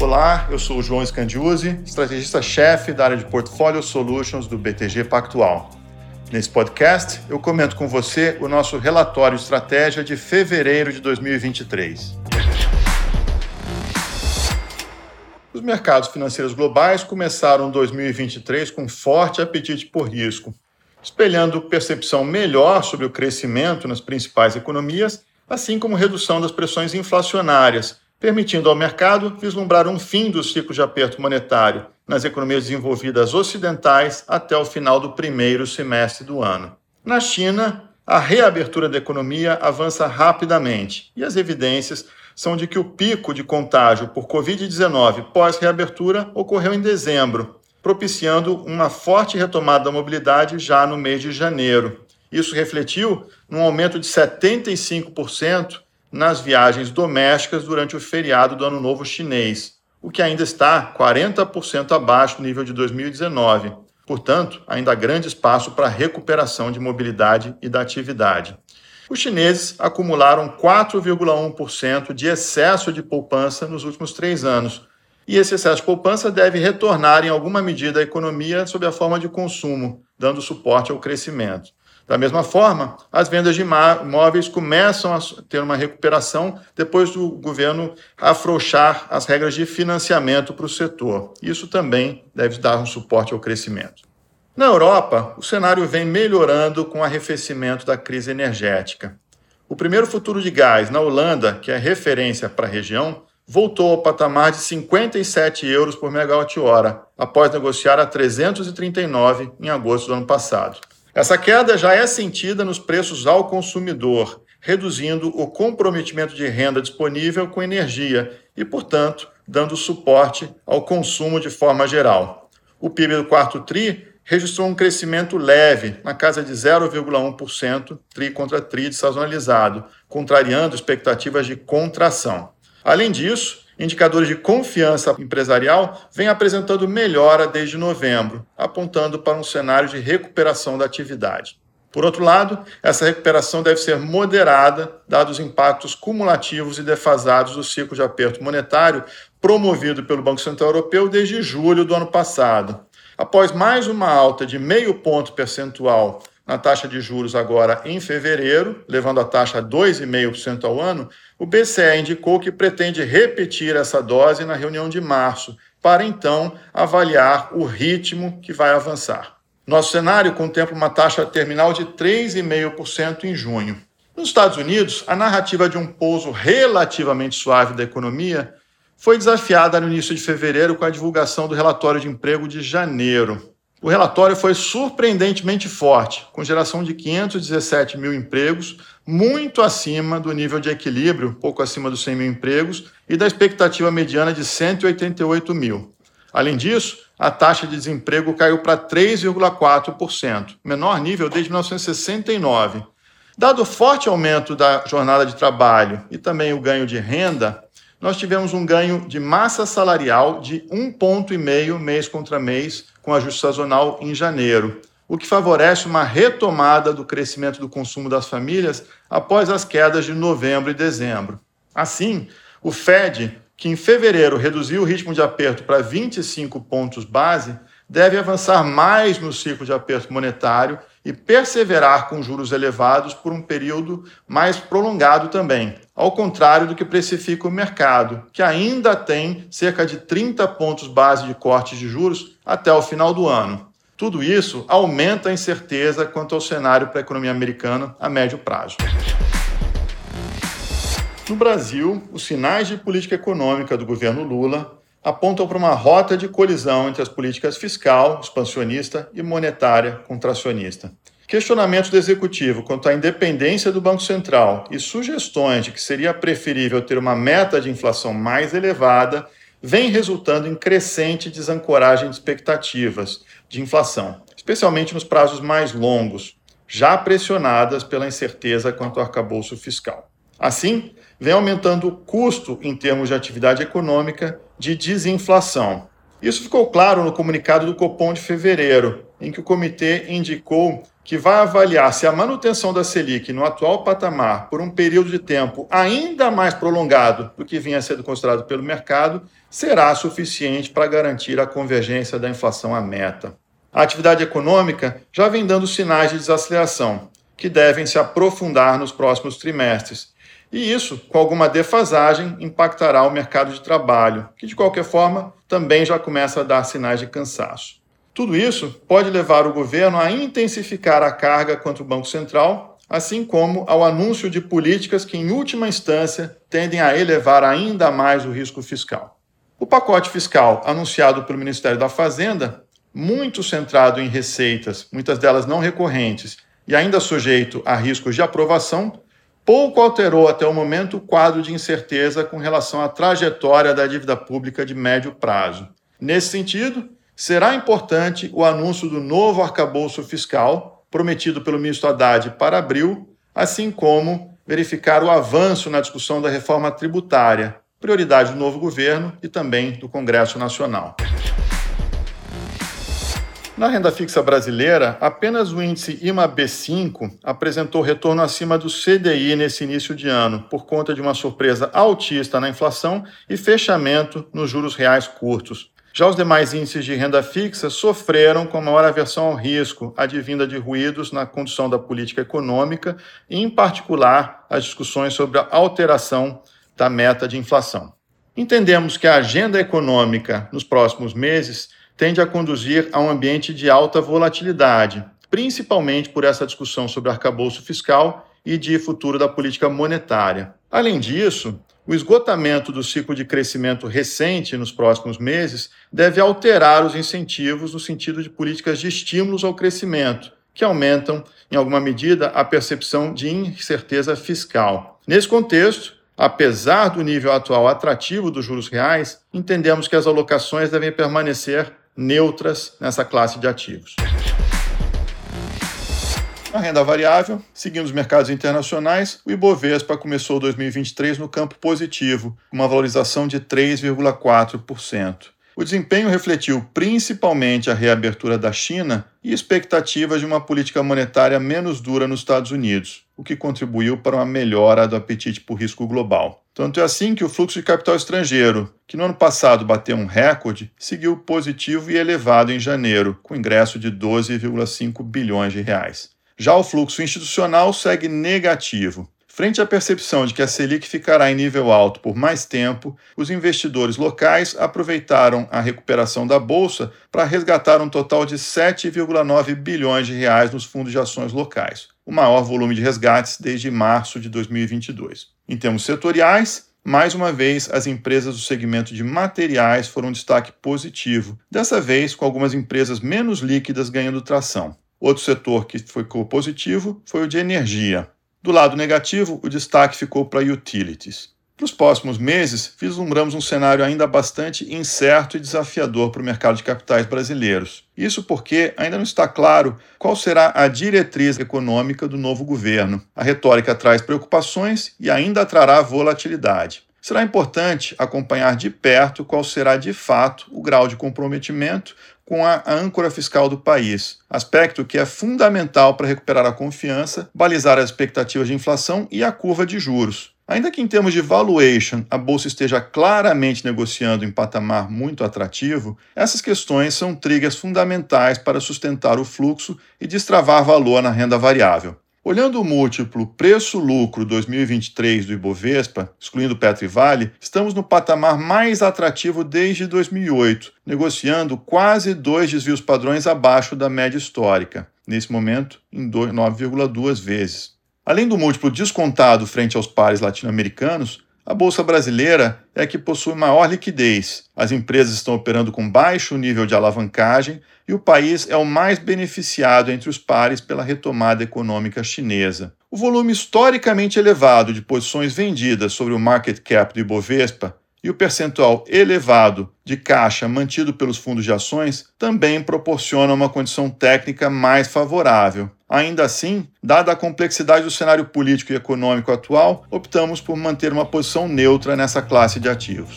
Olá, eu sou o João Scandiuzzi, estrategista-chefe da área de Portfolio Solutions do BTG Pactual. Nesse podcast, eu comento com você o nosso relatório estratégia de fevereiro de 2023. Os mercados financeiros globais começaram 2023 com forte apetite por risco, espelhando percepção melhor sobre o crescimento nas principais economias, assim como redução das pressões inflacionárias, permitindo ao mercado vislumbrar um fim do ciclo de aperto monetário nas economias desenvolvidas ocidentais até o final do primeiro semestre do ano. Na China, a reabertura da economia avança rapidamente e as evidências são de que o pico de contágio por Covid-19 pós-reabertura ocorreu em dezembro, propiciando uma forte retomada da mobilidade já no mês de janeiro. Isso refletiu num aumento de 75% nas viagens domésticas durante o feriado do Ano Novo Chinês, o que ainda está 40% abaixo do nível de 2019. Portanto, ainda há grande espaço para recuperação de mobilidade e da atividade. Os chineses acumularam 4,1% de excesso de poupança nos últimos três anos, e esse excesso de poupança deve retornar em alguma medida à economia sob a forma de consumo, dando suporte ao crescimento. Da mesma forma, as vendas de imóveis começam a ter uma recuperação depois do governo afrouxar as regras de financiamento para o setor. Isso também deve dar um suporte ao crescimento. Na Europa, o cenário vem melhorando com o arrefecimento da crise energética. O primeiro futuro de gás na Holanda, que é referência para a região, voltou ao patamar de 57 euros por megawatt-hora, após negociar a 339 em agosto do ano passado. Essa queda já é sentida nos preços ao consumidor, reduzindo o comprometimento de renda disponível com energia e, portanto, dando suporte ao consumo de forma geral. O PIB do quarto TRI registrou um crescimento leve, na casa de 0,1%, TRI contra TRI desazonalizado, contrariando expectativas de contração. Além disso, indicadores de confiança empresarial vêm apresentando melhora desde novembro, apontando para um cenário de recuperação da atividade. Por outro lado, essa recuperação deve ser moderada, dados os impactos cumulativos e defasados do ciclo de aperto monetário promovido pelo Banco Central Europeu desde julho do ano passado. Após mais uma alta de meio ponto percentual na taxa de juros agora em fevereiro, levando a taxa a 2,5% ao ano, o BCE indicou que pretende repetir essa dose na reunião de março, para então avaliar o ritmo que vai avançar. Nosso cenário contempla uma taxa terminal de 3,5% em junho. Nos Estados Unidos, a narrativa de um pouso relativamente suave da economia foi desafiada no início de fevereiro com a divulgação do relatório de emprego de janeiro. O relatório foi surpreendentemente forte, com geração de 517 mil empregos, muito acima do nível de equilíbrio, pouco acima dos 100 mil empregos, e da expectativa mediana de 188 mil. Além disso, a taxa de desemprego caiu para 3,4%, menor nível desde 1969. Dado o forte aumento da jornada de trabalho e também o ganho de renda, nós tivemos um ganho de massa salarial de um ponto meio mês contra mês com ajuste sazonal em janeiro, o que favorece uma retomada do crescimento do consumo das famílias após as quedas de novembro e dezembro. Assim, o Fed, que em fevereiro reduziu o ritmo de aperto para 25 pontos base, deve avançar mais no ciclo de aperto monetário e perseverar com juros elevados por um período mais prolongado também, ao contrário do que precifica o mercado, que ainda tem cerca de 30 pontos base de corte de juros até o final do ano. Tudo isso aumenta a incerteza quanto ao cenário para a economia americana a médio prazo. No Brasil, os sinais de política econômica do governo Lula apontam para uma rota de colisão entre as políticas fiscal, expansionista e monetária, contracionista. Questionamentos do executivo quanto à independência do Banco Central e sugestões de que seria preferível ter uma meta de inflação mais elevada vem resultando em crescente desancoragem de expectativas de inflação, especialmente nos prazos mais longos, já pressionadas pela incerteza quanto ao arcabouço fiscal. Assim, vem aumentando o custo em termos de atividade econômica de desinflação. Isso ficou claro no comunicado do Copom de fevereiro, em que o comitê indicou que vai avaliar se a manutenção da Selic no atual patamar por um período de tempo ainda mais prolongado do que vinha sendo considerado pelo mercado será suficiente para garantir a convergência da inflação à meta. A atividade econômica já vem dando sinais de desaceleração, que devem se aprofundar nos próximos trimestres. E isso, com alguma defasagem, impactará o mercado de trabalho, que de qualquer forma também já começa a dar sinais de cansaço. Tudo isso pode levar o governo a intensificar a carga contra o Banco Central, assim como ao anúncio de políticas que, em última instância, tendem a elevar ainda mais o risco fiscal. O pacote fiscal anunciado pelo Ministério da Fazenda, muito centrado em receitas, muitas delas não recorrentes, e ainda sujeito a riscos de aprovação, pouco alterou até o momento o quadro de incerteza com relação à trajetória da dívida pública de médio prazo. Nesse sentido, será importante o anúncio do novo arcabouço fiscal, prometido pelo ministro Haddad para abril, assim como verificar o avanço na discussão da reforma tributária, prioridade do novo governo e também do Congresso Nacional. Na renda fixa brasileira, apenas o índice IMAB5 apresentou retorno acima do CDI nesse início de ano, por conta de uma surpresa altista na inflação e fechamento nos juros reais curtos. Já os demais índices de renda fixa sofreram com maior aversão ao risco, advinda de ruídos na condução da política econômica e, em particular, as discussões sobre a alteração da meta de inflação. Entendemos que a agenda econômica nos próximos meses tende a conduzir a um ambiente de alta volatilidade, principalmente por essa discussão sobre arcabouço fiscal e de futuro da política monetária. Além disso, o esgotamento do ciclo de crescimento recente nos próximos meses deve alterar os incentivos no sentido de políticas de estímulos ao crescimento, que aumentam, em alguma medida, a percepção de incerteza fiscal. Nesse contexto, apesar do nível atual atrativo dos juros reais, entendemos que as alocações devem permanecer neutras nessa classe de ativos. Na renda variável, seguindo os mercados internacionais, o Ibovespa começou 2023 no campo positivo, uma valorização de 3,4%. O desempenho refletiu principalmente a reabertura da China e expectativas de uma política monetária menos dura nos Estados Unidos, o que contribuiu para uma melhora do apetite por risco global. Tanto é assim que o fluxo de capital estrangeiro, que no ano passado bateu um recorde, seguiu positivo e elevado em janeiro, com ingresso de 12,5 bilhões de reais. Já o fluxo institucional segue negativo. Frente à percepção de que a Selic ficará em nível alto por mais tempo, os investidores locais aproveitaram a recuperação da bolsa para resgatar um total de 7,9 bilhões de reais nos fundos de ações locais, o maior volume de resgates desde março de 2022. Em termos setoriais, mais uma vez, as empresas do segmento de materiais foram um destaque positivo, dessa vez com algumas empresas menos líquidas ganhando tração. Outro setor que ficou positivo foi o de energia. Do lado negativo, o destaque ficou para utilities. Para os próximos meses, vislumbramos um cenário ainda bastante incerto e desafiador para o mercado de capitais brasileiros. Isso porque ainda não está claro qual será a diretriz econômica do novo governo. A retórica traz preocupações e ainda trará volatilidade. Será importante acompanhar de perto qual será de fato o grau de comprometimento com a âncora fiscal do país, aspecto que é fundamental para recuperar a confiança, balizar as expectativas de inflação e a curva de juros. Ainda que em termos de valuation a bolsa esteja claramente negociando em patamar muito atrativo, essas questões são triggers fundamentais para sustentar o fluxo e destravar valor na renda variável. Olhando o múltiplo preço-lucro 2023 do Ibovespa, excluindo Petro e Vale, estamos no patamar mais atrativo desde 2008, negociando quase dois desvios padrões abaixo da média histórica, nesse momento em 9,2 vezes. Além do múltiplo descontado frente aos pares latino-americanos, a bolsa brasileira é a que possui maior liquidez. As empresas estão operando com baixo nível de alavancagem e o país é o mais beneficiado entre os pares pela retomada econômica chinesa. O volume historicamente elevado de posições vendidas sobre o market cap do Ibovespa e o percentual elevado de caixa mantido pelos fundos de ações também proporcionam uma condição técnica mais favorável. Ainda assim, dada a complexidade do cenário político e econômico atual, optamos por manter uma posição neutra nessa classe de ativos.